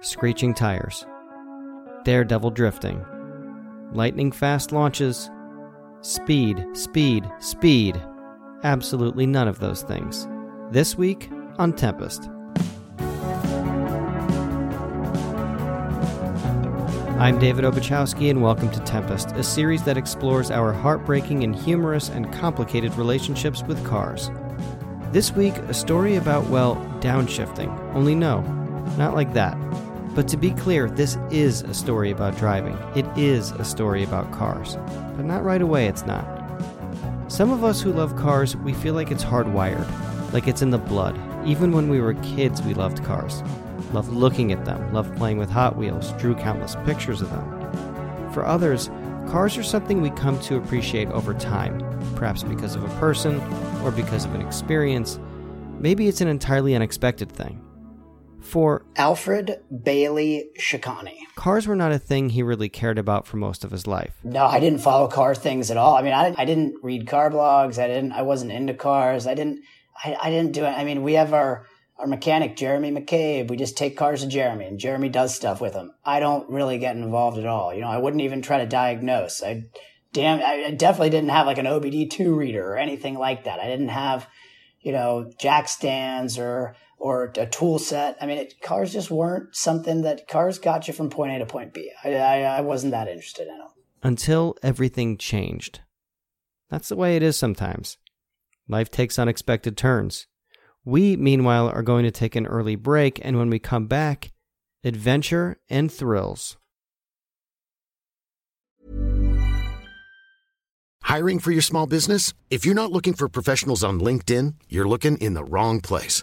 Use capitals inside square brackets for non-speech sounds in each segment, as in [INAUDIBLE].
screeching tires, daredevil drifting, lightning fast launches, speed, speed, speed. Absolutely none of those things. This week on Tempest. I'm David Obuchowski, and welcome to Tempest, a series that explores our heartbreaking and humorous and complicated relationships with cars. This week, a story about, well, downshifting. Only no, not like that. But to be clear, this is a story about driving. It is a story about cars. But not right away, it's not. Some of us who love cars, we feel like it's hardwired, like it's in the blood. Even when we were kids, we loved cars loved looking at them, loved playing with Hot Wheels, drew countless pictures of them. For others, cars are something we come to appreciate over time, perhaps because of a person or because of an experience. Maybe it's an entirely unexpected thing. For Alfred Bailey Shikani. Cars were not a thing he really cared about for most of his life. No, I didn't follow car things at all. I mean, I, I didn't read car blogs. I didn't. I wasn't into cars. I didn't. I, I didn't do it. I mean, we have our our mechanic Jeremy McCabe. We just take cars to Jeremy, and Jeremy does stuff with them. I don't really get involved at all. You know, I wouldn't even try to diagnose. I damn, I definitely didn't have like an OBD two reader or anything like that. I didn't have, you know, jack stands or or a tool set. I mean, it, cars just weren't something that cars got you from point A to point B. I, I, I wasn't that interested in them until everything changed. That's the way it is sometimes. Life takes unexpected turns. We, meanwhile, are going to take an early break, and when we come back, adventure and thrills. Hiring for your small business? If you're not looking for professionals on LinkedIn, you're looking in the wrong place.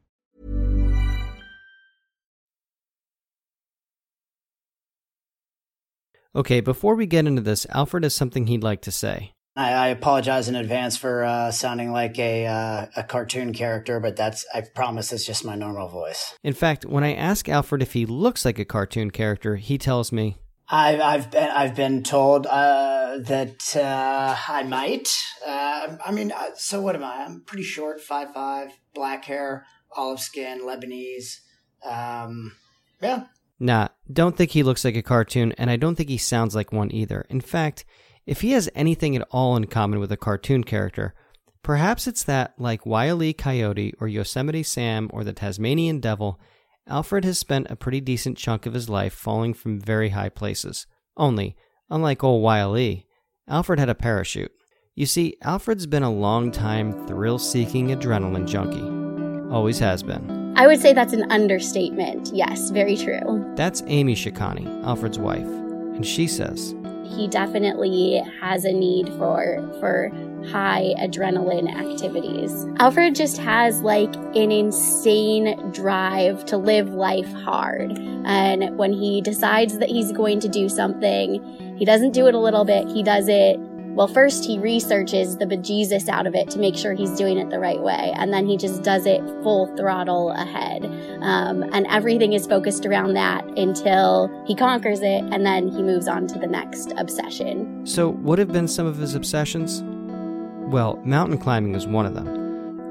Okay, before we get into this, Alfred has something he'd like to say. I, I apologize in advance for uh, sounding like a uh, a cartoon character, but that's I promise it's just my normal voice. In fact, when I ask Alfred if he looks like a cartoon character, he tells me I've I've been I've been told uh, that uh, I might. Uh, I mean, uh, so what am I? I'm pretty short, five five, black hair, olive skin, Lebanese. Um, yeah. Nah, don't think he looks like a cartoon, and I don't think he sounds like one either. In fact, if he has anything at all in common with a cartoon character, perhaps it's that, like Wile E. Coyote or Yosemite Sam or the Tasmanian Devil, Alfred has spent a pretty decent chunk of his life falling from very high places. Only, unlike old Wile E., Alfred had a parachute. You see, Alfred's been a long time thrill seeking adrenaline junkie. Always has been. I would say that's an understatement. Yes, very true. That's Amy Shikani, Alfred's wife. And she says, he definitely has a need for for high adrenaline activities. Alfred just has like an insane drive to live life hard. And when he decides that he's going to do something, he doesn't do it a little bit, he does it well, first he researches the bejesus out of it to make sure he's doing it the right way, and then he just does it full throttle ahead. Um, and everything is focused around that until he conquers it, and then he moves on to the next obsession. So, what have been some of his obsessions? Well, mountain climbing is one of them.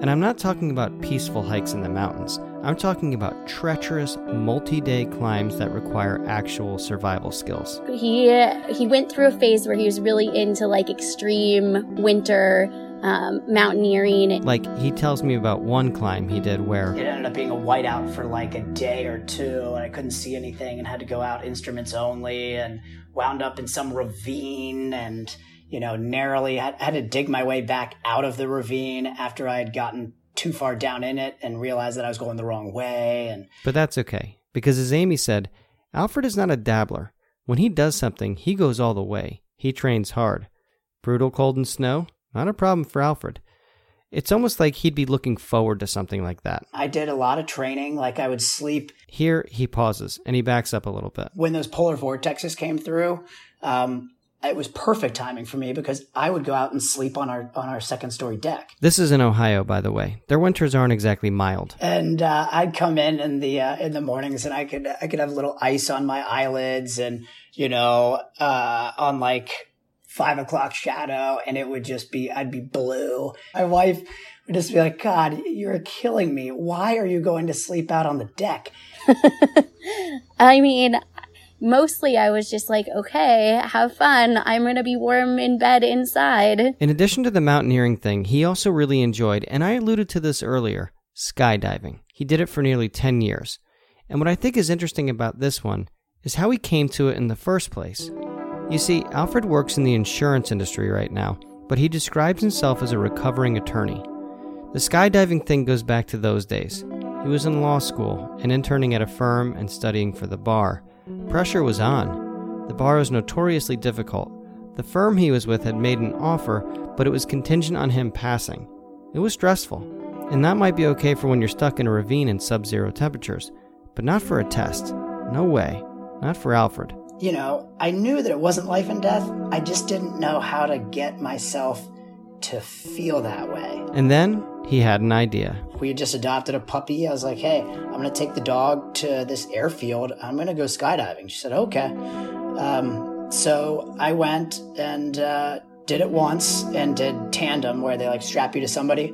And I'm not talking about peaceful hikes in the mountains. I'm talking about treacherous, multi-day climbs that require actual survival skills. He he went through a phase where he was really into like extreme winter um, mountaineering. Like he tells me about one climb he did where it ended up being a whiteout for like a day or two, and I couldn't see anything and had to go out instruments only, and wound up in some ravine and you know, narrowly had, had to dig my way back out of the ravine after I had gotten too far down in it and realized that I was going the wrong way. And but that's okay because, as Amy said, Alfred is not a dabbler. When he does something, he goes all the way. He trains hard. Brutal cold and snow, not a problem for Alfred. It's almost like he'd be looking forward to something like that. I did a lot of training, like I would sleep. Here he pauses and he backs up a little bit. When those polar vortexes came through, um, it was perfect timing for me because I would go out and sleep on our on our second story deck. This is in Ohio, by the way. Their winters aren't exactly mild. And uh, I'd come in in the uh, in the mornings, and I could I could have a little ice on my eyelids, and you know, uh, on like five o'clock shadow, and it would just be I'd be blue. My wife would just be like, "God, you're killing me. Why are you going to sleep out on the deck?" [LAUGHS] I mean, mostly I was just like, okay, have fun. I'm going to be warm in bed inside. In addition to the mountaineering thing, he also really enjoyed, and I alluded to this earlier, skydiving. He did it for nearly 10 years. And what I think is interesting about this one is how he came to it in the first place. You see, Alfred works in the insurance industry right now, but he describes himself as a recovering attorney. The skydiving thing goes back to those days. He was in law school and interning at a firm and studying for the bar. Pressure was on. The bar was notoriously difficult. The firm he was with had made an offer, but it was contingent on him passing. It was stressful, and that might be okay for when you're stuck in a ravine in sub zero temperatures, but not for a test. No way. Not for Alfred. You know, I knew that it wasn't life and death. I just didn't know how to get myself to feel that way. And then he had an idea. We had just adopted a puppy. I was like, hey, I'm going to take the dog to this airfield. I'm going to go skydiving. She said, okay. Um, so I went and uh, did it once and did tandem where they like strap you to somebody.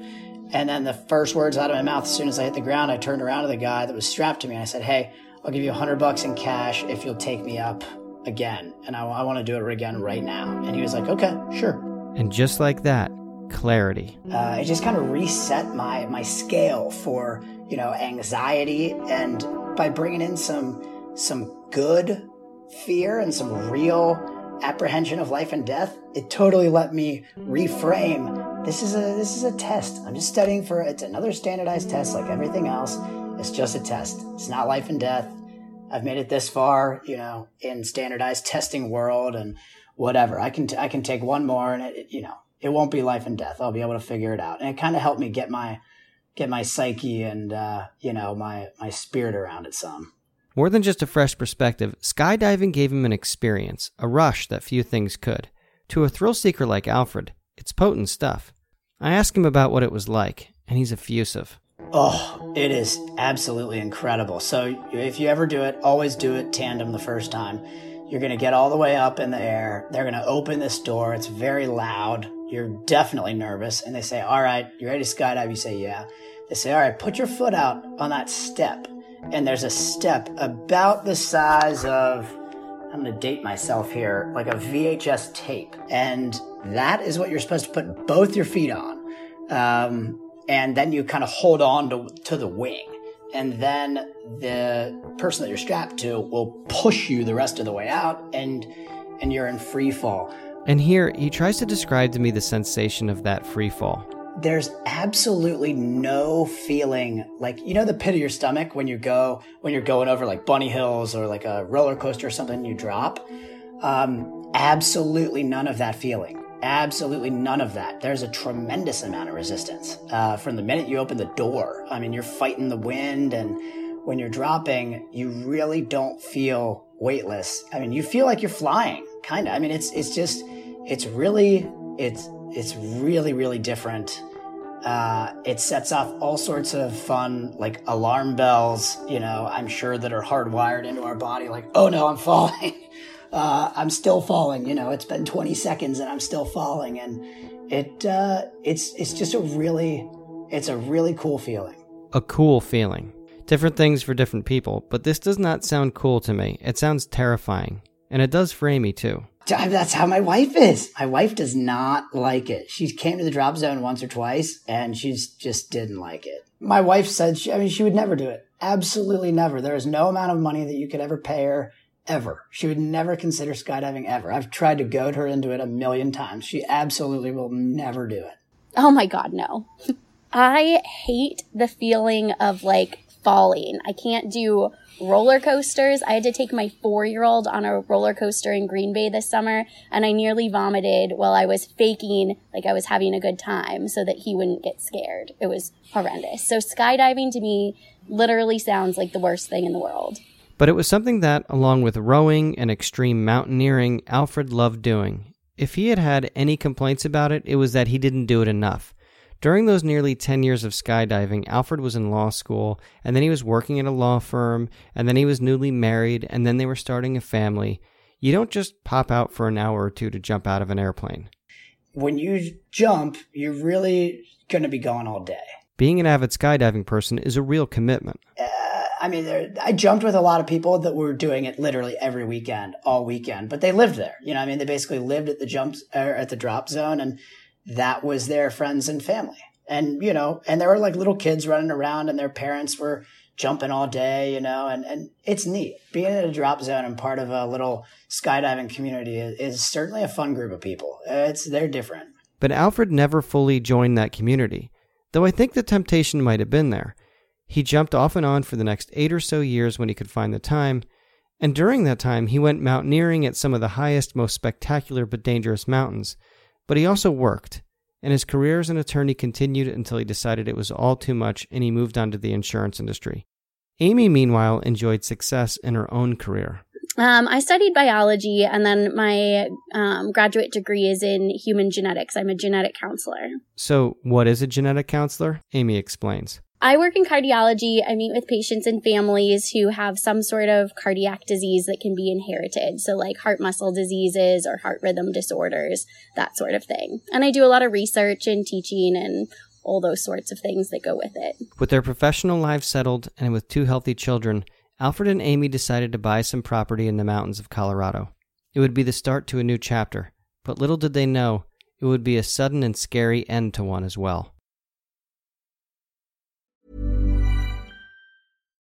And then the first words out of my mouth, as soon as I hit the ground, I turned around to the guy that was strapped to me and I said, hey, I'll give you a hundred bucks in cash if you'll take me up again. And I, I want to do it again right now. And he was like, okay, sure. And just like that, clarity. Uh, it just kind of reset my my scale for you know anxiety, and by bringing in some some good fear and some real apprehension of life and death, it totally let me reframe. This is a this is a test. I'm just studying for it's another standardized test like everything else. It's just a test. It's not life and death. I've made it this far, you know, in standardized testing world and whatever. I can t- I can take one more and it, you know it won't be life and death. I'll be able to figure it out. And it kind of helped me get my get my psyche and uh, you know my my spirit around it some. More than just a fresh perspective, skydiving gave him an experience, a rush that few things could. To a thrill seeker like Alfred, it's potent stuff. I asked him about what it was like, and he's effusive. Oh, it is absolutely incredible. So if you ever do it, always do it tandem the first time. You're going to get all the way up in the air. They're going to open this door. It's very loud you're definitely nervous. And they say, All right, you ready to skydive? You say, Yeah. They say, All right, put your foot out on that step. And there's a step about the size of, I'm going to date myself here, like a VHS tape. And that is what you're supposed to put both your feet on. Um, and then you kind of hold on to, to the wing. And then the person that you're strapped to will push you the rest of the way out, and and you're in free fall. And here, he tries to describe to me the sensation of that free fall. There's absolutely no feeling like you know the pit of your stomach when you go when you're going over like bunny hills or like a roller coaster or something and you drop. Um, absolutely none of that feeling. Absolutely none of that. There's a tremendous amount of resistance uh, from the minute you open the door. I mean, you're fighting the wind, and when you're dropping, you really don't feel weightless. I mean, you feel like you're flying, kind of. I mean, it's it's just it's really it's it's really really different. Uh, it sets off all sorts of fun like alarm bells. You know, I'm sure that are hardwired into our body. Like, oh no, I'm [LAUGHS] falling. Uh, I'm still falling. You know, it's been 20 seconds and I'm still falling, and it uh, it's it's just a really it's a really cool feeling. A cool feeling. Different things for different people, but this does not sound cool to me. It sounds terrifying. And it does for me too. That's how my wife is. My wife does not like it. She came to the drop zone once or twice and she just didn't like it. My wife said, she, I mean, she would never do it. Absolutely never. There is no amount of money that you could ever pay her ever. She would never consider skydiving ever. I've tried to goad her into it a million times. She absolutely will never do it. Oh my God, no. [LAUGHS] I hate the feeling of like falling. I can't do roller coasters. I had to take my four year old on a roller coaster in Green Bay this summer, and I nearly vomited while I was faking like I was having a good time so that he wouldn't get scared. It was horrendous. So, skydiving to me literally sounds like the worst thing in the world. But it was something that, along with rowing and extreme mountaineering, Alfred loved doing. If he had had any complaints about it, it was that he didn't do it enough. During those nearly 10 years of skydiving, Alfred was in law school, and then he was working at a law firm, and then he was newly married, and then they were starting a family. You don't just pop out for an hour or two to jump out of an airplane. When you jump, you're really going to be gone all day. Being an avid skydiving person is a real commitment. Uh, I mean, there, I jumped with a lot of people that were doing it literally every weekend, all weekend, but they lived there. You know, I mean, they basically lived at the jumps or at the drop zone, and that was their friends and family. And you know, and there were like little kids running around, and their parents were jumping all day, you know, and, and it's neat. Being in a drop zone and part of a little skydiving community is, is certainly a fun group of people. It's they're different. But Alfred never fully joined that community, though I think the temptation might have been there. He jumped off and on for the next eight or so years when he could find the time, and during that time he went mountaineering at some of the highest, most spectacular but dangerous mountains. But he also worked, and his career as an attorney continued until he decided it was all too much and he moved on to the insurance industry. Amy, meanwhile, enjoyed success in her own career. Um, I studied biology, and then my um, graduate degree is in human genetics. I'm a genetic counselor. So, what is a genetic counselor? Amy explains. I work in cardiology. I meet with patients and families who have some sort of cardiac disease that can be inherited. So, like heart muscle diseases or heart rhythm disorders, that sort of thing. And I do a lot of research and teaching and all those sorts of things that go with it. With their professional lives settled and with two healthy children, Alfred and Amy decided to buy some property in the mountains of Colorado. It would be the start to a new chapter, but little did they know it would be a sudden and scary end to one as well.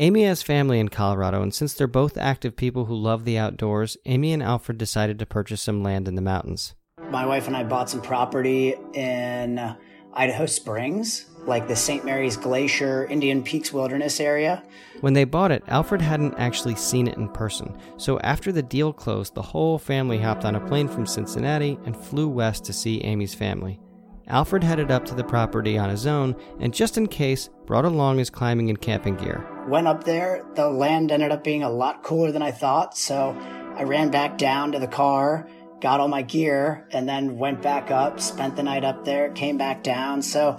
Amy has family in Colorado, and since they're both active people who love the outdoors, Amy and Alfred decided to purchase some land in the mountains. My wife and I bought some property in uh, Idaho Springs, like the St. Mary's Glacier, Indian Peaks Wilderness area. When they bought it, Alfred hadn't actually seen it in person, so after the deal closed, the whole family hopped on a plane from Cincinnati and flew west to see Amy's family. Alfred headed up to the property on his own and, just in case, brought along his climbing and camping gear. Went up there, the land ended up being a lot cooler than I thought, so I ran back down to the car, got all my gear, and then went back up, spent the night up there, came back down. So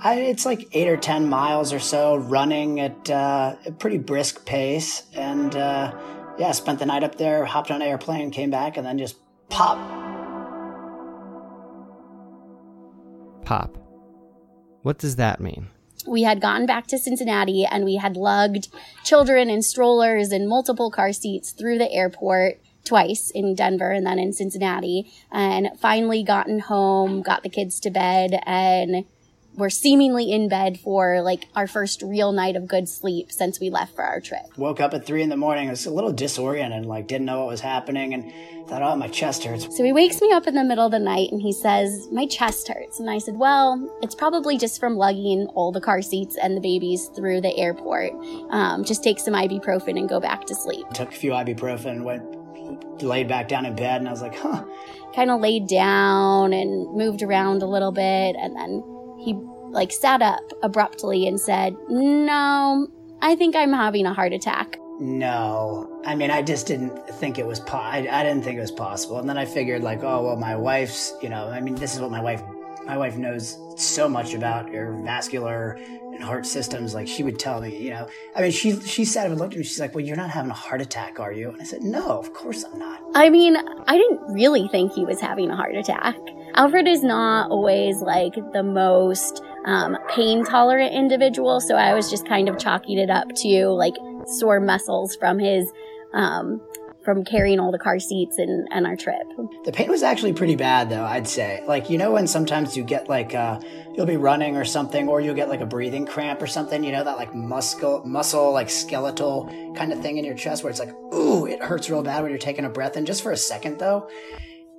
I, it's like eight or 10 miles or so running at uh, a pretty brisk pace. And uh, yeah, spent the night up there, hopped on an airplane, came back, and then just pop Pop. What does that mean? We had gotten back to Cincinnati and we had lugged children in strollers and multiple car seats through the airport twice in Denver and then in Cincinnati and finally gotten home, got the kids to bed and were seemingly in bed for like our first real night of good sleep since we left for our trip. Woke up at three in the morning. I was a little disoriented, like didn't know what was happening, and thought, "Oh, my chest hurts." So he wakes me up in the middle of the night and he says, "My chest hurts." And I said, "Well, it's probably just from lugging all the car seats and the babies through the airport. Um, just take some ibuprofen and go back to sleep." Took a few ibuprofen, went laid back down in bed, and I was like, "Huh." Kind of laid down and moved around a little bit, and then he like sat up abruptly and said, No, I think I'm having a heart attack. No, I mean, I just didn't think it was. Po- I, I didn't think it was possible, and then I figured, like, oh well, my wife's. You know, I mean, this is what my wife. My wife knows so much about your vascular and heart systems. Like, she would tell me. You know, I mean, she she sat up and looked at me. She's like, "Well, you're not having a heart attack, are you?" And I said, "No, of course I'm not." I mean, I didn't really think he was having a heart attack. Alfred is not always like the most um, pain tolerant individual. So I was just kind of chalking it up to like sore muscles from his um, from carrying all the car seats and, and our trip. The pain was actually pretty bad, though, I'd say. Like, you know, when sometimes you get like, uh, you'll be running or something, or you'll get like a breathing cramp or something, you know, that like muscle, muscle, like skeletal kind of thing in your chest where it's like, ooh, it hurts real bad when you're taking a breath. And just for a second, though,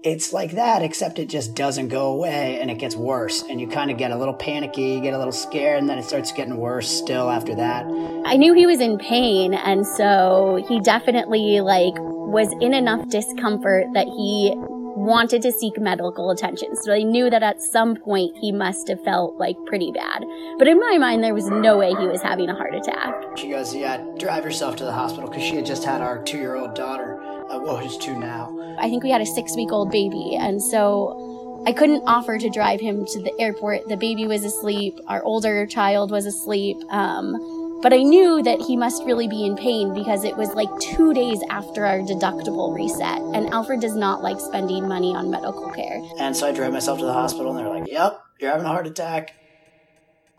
it's like that, except it just doesn't go away and it gets worse. And you kind of get a little panicky, get a little scared, and then it starts getting worse still after that. I knew he was in pain, and so he definitely like was in enough discomfort that he wanted to seek medical attention. So I knew that at some point he must have felt like pretty bad. But in my mind, there was no way he was having a heart attack. She goes, Yeah, drive yourself to the hospital because she had just had our two year old daughter. Uh, well, who's two now. I think we had a six week old baby. And so I couldn't offer to drive him to the airport. The baby was asleep. Our older child was asleep. Um, but I knew that he must really be in pain because it was like two days after our deductible reset. And Alfred does not like spending money on medical care. And so I drove myself to the hospital and they're like, Yep, you're having a heart attack.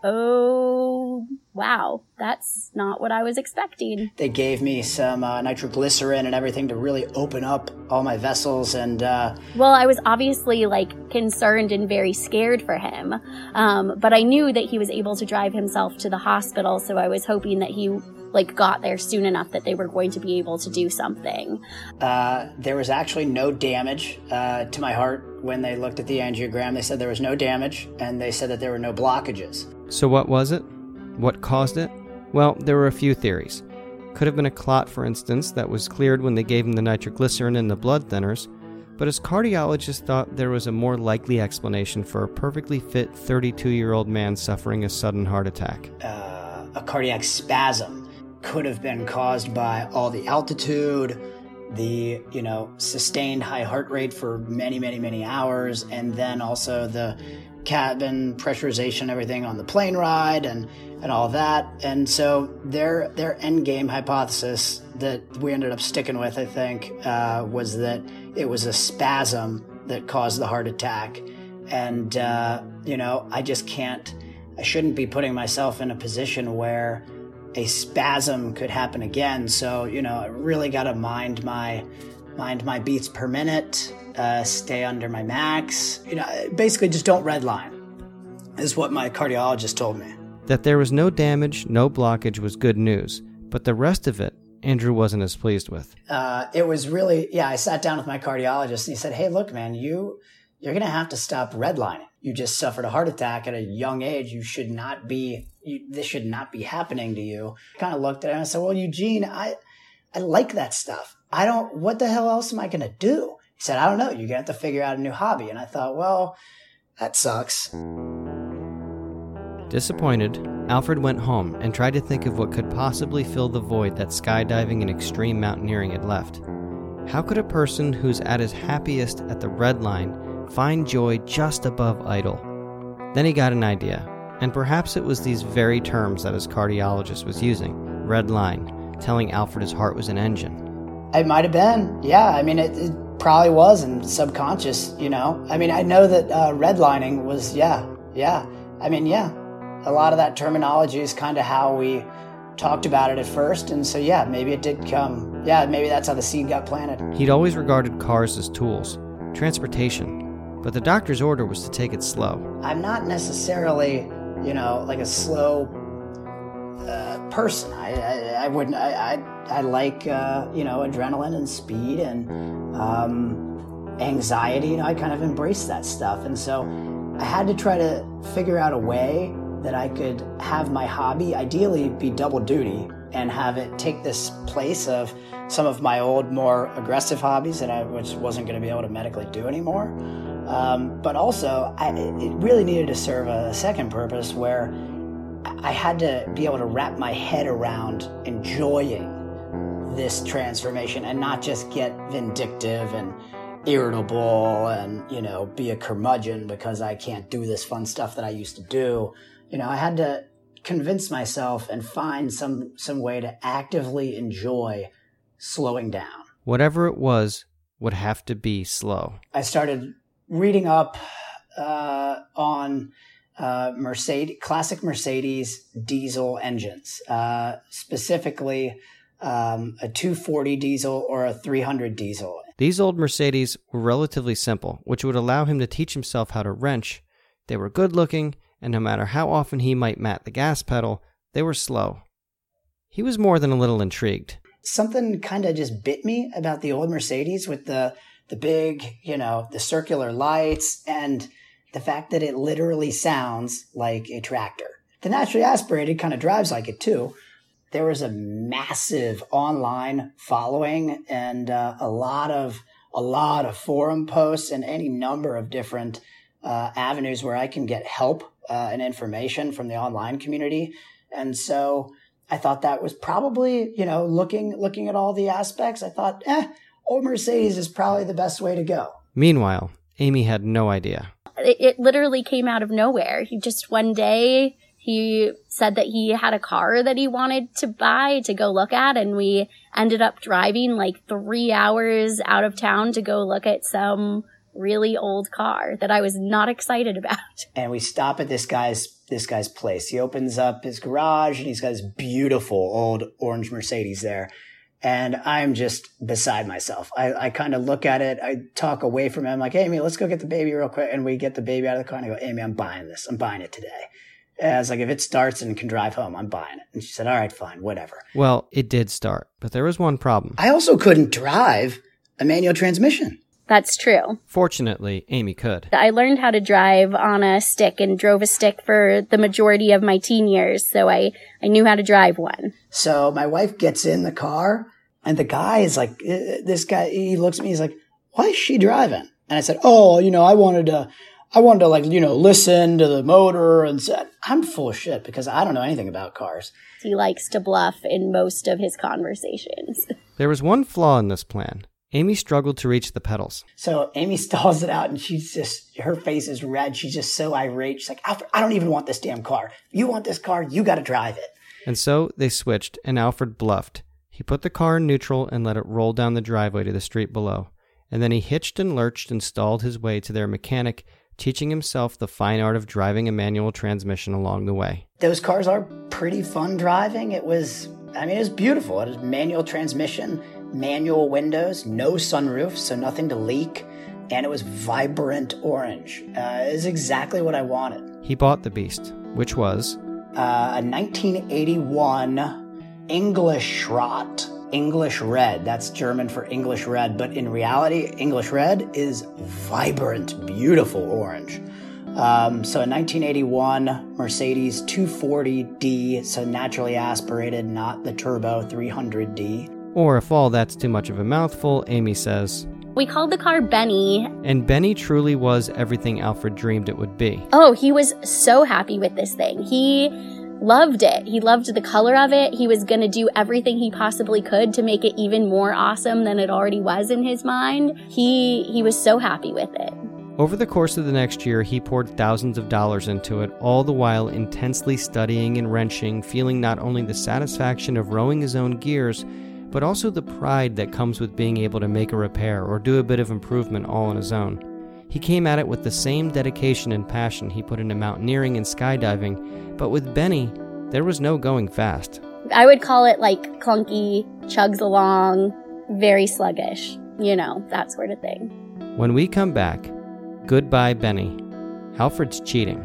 Oh, wow. That's not what I was expecting. They gave me some uh, nitroglycerin and everything to really open up all my vessels. And, uh, Well, I was obviously like concerned and very scared for him. Um, but I knew that he was able to drive himself to the hospital. So I was hoping that he like got there soon enough that they were going to be able to do something. uh, there was actually no damage uh, to my heart when they looked at the angiogram. They said there was no damage and they said that there were no blockages. So, what was it? What caused it? Well, there were a few theories. Could have been a clot, for instance, that was cleared when they gave him the nitroglycerin and the blood thinners, but his cardiologist thought there was a more likely explanation for a perfectly fit 32 year old man suffering a sudden heart attack. Uh, a cardiac spasm could have been caused by all the altitude, the you know sustained high heart rate for many many many hours and then also the cabin pressurization everything on the plane ride and and all that. And so their their end game hypothesis that we ended up sticking with i think uh, was that it was a spasm that caused the heart attack. And uh, you know i just can't i shouldn't be putting myself in a position where a spasm could happen again. So you know, I really got to mind my mind my beats per minute, uh, stay under my max. You know, basically just don't redline. Is what my cardiologist told me. That there was no damage, no blockage was good news, but the rest of it, Andrew wasn't as pleased with. Uh, it was really yeah. I sat down with my cardiologist and he said, "Hey, look, man, you you're gonna have to stop redlining. You just suffered a heart attack at a young age. You should not be. You, this should not be happening to you." Kind of looked at him and I said, "Well, Eugene, I I like that stuff. I don't. What the hell else am I gonna do?" He said, "I don't know. You're gonna have to figure out a new hobby." And I thought, well, that sucks. Disappointed, Alfred went home and tried to think of what could possibly fill the void that skydiving and extreme mountaineering had left. How could a person who's at his happiest at the red line find joy just above idle? Then he got an idea, and perhaps it was these very terms that his cardiologist was using red line, telling Alfred his heart was an engine. It might have been. Yeah, I mean, it, it probably was and subconscious, you know? I mean, I know that uh, redlining was, yeah, yeah. I mean, yeah. A lot of that terminology is kind of how we talked about it at first. And so, yeah, maybe it did come. Yeah, maybe that's how the seed got planted. He'd always regarded cars as tools, transportation, but the doctor's order was to take it slow. I'm not necessarily, you know, like a slow uh, person. I, I, I wouldn't, I, I, I like, uh, you know, adrenaline and speed and um, anxiety. You know, I kind of embrace that stuff. And so I had to try to figure out a way that I could have my hobby ideally be double duty and have it take this place of some of my old, more aggressive hobbies that I which wasn't going to be able to medically do anymore. Um, but also, I, it really needed to serve a second purpose where I had to be able to wrap my head around enjoying this transformation and not just get vindictive and irritable and you know be a curmudgeon because I can't do this fun stuff that I used to do. You know, I had to convince myself and find some some way to actively enjoy slowing down. Whatever it was would have to be slow. I started reading up uh, on uh, Mercedes, classic Mercedes diesel engines, uh, specifically um, a 240 diesel or a 300 diesel. These old Mercedes were relatively simple, which would allow him to teach himself how to wrench. They were good looking, and no matter how often he might mat the gas pedal, they were slow. He was more than a little intrigued. Something kind of just bit me about the old Mercedes with the the big, you know, the circular lights and the fact that it literally sounds like a tractor. The naturally aspirated kind of drives like it too. There was a massive online following and uh, a lot of a lot of forum posts and any number of different uh, avenues where I can get help uh, and information from the online community. And so I thought that was probably, you know, looking looking at all the aspects, I thought, eh, old Mercedes is probably the best way to go. Meanwhile, Amy had no idea. It, it literally came out of nowhere. He just one day he said that he had a car that he wanted to buy to go look at and we ended up driving like 3 hours out of town to go look at some really old car that I was not excited about. [LAUGHS] And we stop at this guy's this guy's place. He opens up his garage and he's got this beautiful old orange Mercedes there and I'm just beside myself. I, I kind of look at it. I talk away from him, like, Amy, let's go get the baby real quick." And we get the baby out of the car, and I go, "Amy, I'm buying this. I'm buying it today." And I was like, "If it starts and can drive home, I'm buying it." And she said, "All right, fine, whatever." Well, it did start, but there was one problem. I also couldn't drive a manual transmission. That's true. Fortunately, Amy could. I learned how to drive on a stick and drove a stick for the majority of my teen years, so I, I knew how to drive one. So my wife gets in the car, and the guy is like, uh, this guy, he looks at me, he's like, why is she driving? And I said, oh, you know, I wanted to, I wanted to like, you know, listen to the motor and said, I'm full of shit because I don't know anything about cars. He likes to bluff in most of his conversations. [LAUGHS] There was one flaw in this plan. Amy struggled to reach the pedals. So Amy [LAUGHS] stalls it out and she's just, her face is red. She's just so irate. She's like, Alfred, I don't even want this damn car. You want this car, you got to drive it. And so they switched, and Alfred bluffed. He put the car in neutral and let it roll down the driveway to the street below. And then he hitched and lurched and stalled his way to their mechanic, teaching himself the fine art of driving a manual transmission along the way. Those cars are pretty fun driving. It was, I mean, it was beautiful. It was manual transmission, manual windows, no sunroof, so nothing to leak, and it was vibrant orange. Uh, it is exactly what I wanted. He bought the beast, which was Uh, a 1981 Englischrot. English red. That's German for English red, but in reality, English red is vibrant, beautiful orange. Um, so a 1981 Mercedes 240D, so naturally aspirated, not the turbo 300D. Or if all that's too much of a mouthful, Amy says. We called the car Benny. And Benny truly was everything Alfred dreamed it would be. Oh, he was so happy with this thing. He loved it. He loved the color of it. He was going to do everything he possibly could to make it even more awesome than it already was in his mind. He he was so happy with it. Over the course of the next year, he poured thousands of dollars into it, all the while intensely studying and wrenching, feeling not only the satisfaction of rowing his own gears, but also the pride that comes with being able to make a repair or do a bit of improvement all on his own. He came at it with the same dedication and passion he put into mountaineering and skydiving, but with Benny, there was no going fast. I would call it like clunky, chugs along, very sluggish, you know, that sort of thing. When we come back, goodbye, Benny. Alfred's cheating.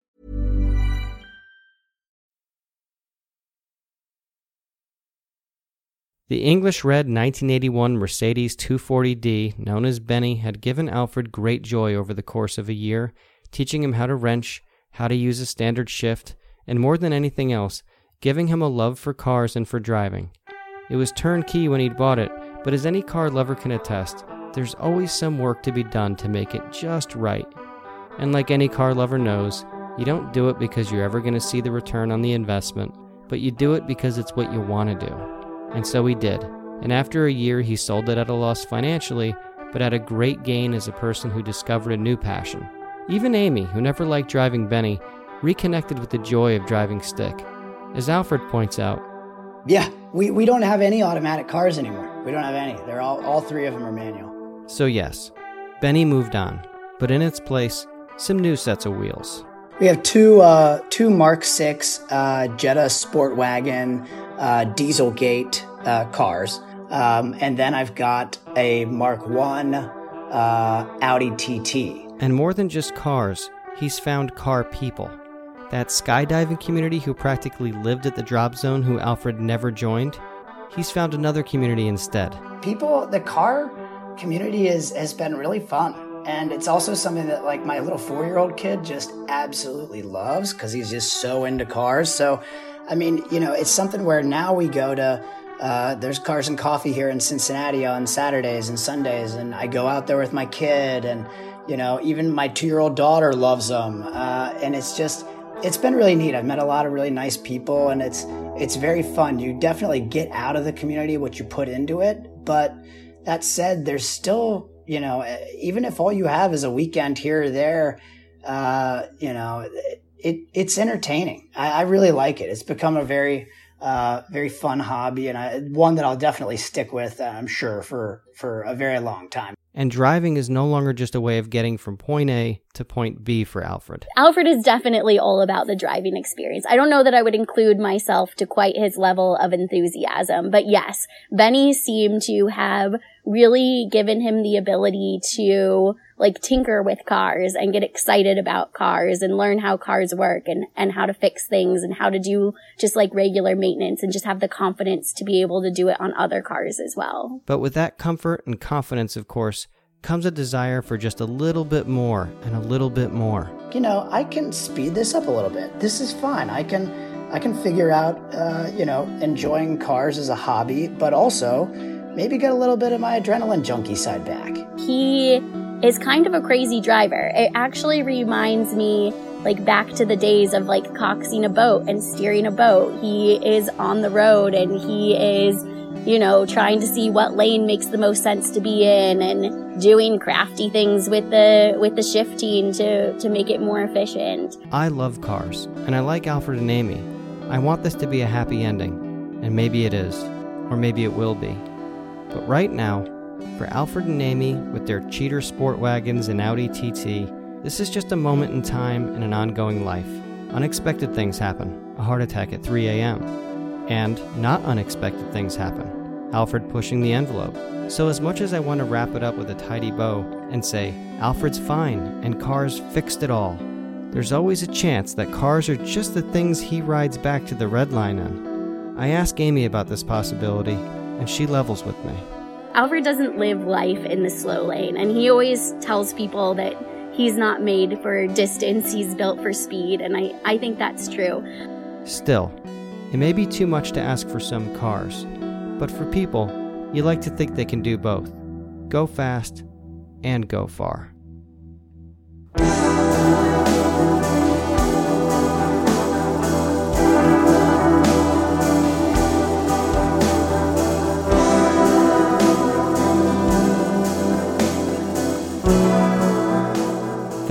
The English red 1981 Mercedes 240D, known as Benny, had given Alfred great joy over the course of a year, teaching him how to wrench, how to use a standard shift, and more than anything else, giving him a love for cars and for driving. It was turnkey when he'd bought it, but as any car lover can attest, there's always some work to be done to make it just right. And like any car lover knows, you don't do it because you're ever going to see the return on the investment, but you do it because it's what you want to do. And so he did. And after a year, he sold it at a loss financially, but at a great gain as a person who discovered a new passion. Even Amy, who never liked driving Benny, reconnected with the joy of driving stick. As Alfred points out, Yeah, we, we don't have any automatic cars anymore. We don't have any. They're all all three of them are manual. so yes, Benny moved on, but in its place, some new sets of wheels. We have two uh, two Mark Six uh, Jetta Sport Wagon uh, Dieselgate uh, cars, um, and then I've got a Mark One uh, Audi TT. And more than just cars, he's found car people. That skydiving community who practically lived at the drop zone who Alfred never joined, he's found another community instead. People, the car community is has been really fun. And it's also something that like my little four year old kid just absolutely loves because he's just so into cars. So, I mean, you know, it's something where now we go to, uh, there's Cars and Coffee here in Cincinnati on Saturdays and Sundays. And I go out there with my kid and, you know, even my two year old daughter loves them. Uh, and it's just, it's been really neat. I've met a lot of really nice people and it's, it's very fun. You definitely get out of the community what you put into it. But that said, there's still, you know, even if all you have is a weekend here or there, uh, you know, it it's entertaining. I, I really like it. It's become a very uh, very fun hobby and I, one that I'll definitely stick with. uh, I'm sure for for a very long time. And driving is no longer just a way of getting from point A to point B for Alfred. Alfred is definitely all about the driving experience. I don't know that I would include myself to quite his level of enthusiasm, but yes, Benny seemed to have really given him the ability to like tinker with cars and get excited about cars and learn how cars work and, and how to fix things and how to do just like regular maintenance and just have the confidence to be able to do it on other cars as well. But with that comfort and confidence, of course, comes a desire for just a little bit more and a little bit more. You know, I can speed this up a little bit. This is fine. I can I can figure out, uh, you know, enjoying cars as a hobby, but also maybe get a little bit of my adrenaline junkie side back. he is kind of a crazy driver. It actually reminds me like back to the days of like coxing a boat and steering a boat. He is on the road and he is, you know, trying to see what lane makes the most sense to be in and doing crafty things with the with the shifting to to make it more efficient. I love cars, and I like Alfred and Amy. I want this to be a happy ending, and maybe it is, or maybe it will be. But right now, for Alfred and Amy with their cheater sport wagons and Audi TT, this is just a moment in time in an ongoing life. Unexpected things happen a heart attack at 3 a.m. And not unexpected things happen Alfred pushing the envelope. So, as much as I want to wrap it up with a tidy bow and say, Alfred's fine and cars fixed it all, there's always a chance that cars are just the things he rides back to the red line in. I ask Amy about this possibility, and she levels with me. Alfred doesn't live life in the slow lane, and he always tells people that he's not made for distance, he's built for speed, and I, I think that's true. Still, it may be too much to ask for some cars, but for people, you like to think they can do both go fast and go far.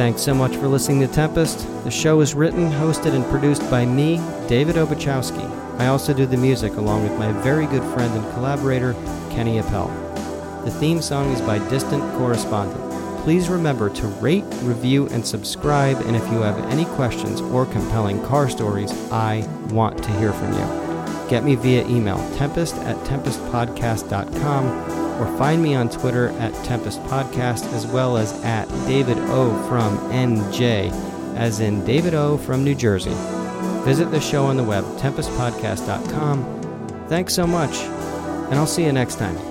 Thanks so much for listening to Tempest. The show is written, hosted, and produced by me, David Obuchowski. I also do the music along with my very good friend and collaborator, Kenny Appel. The theme song is by Distant Correspondent. Please remember to rate, review, and subscribe, and if you have any questions or compelling car stories, I want to hear from you. Get me via email, tempest at tempestpodcast.com or find me on Twitter at Tempest Podcast as well as at David O from NJ, as in David O from New Jersey. Visit the show on the web, tempestpodcast.com. Thanks so much, and I'll see you next time.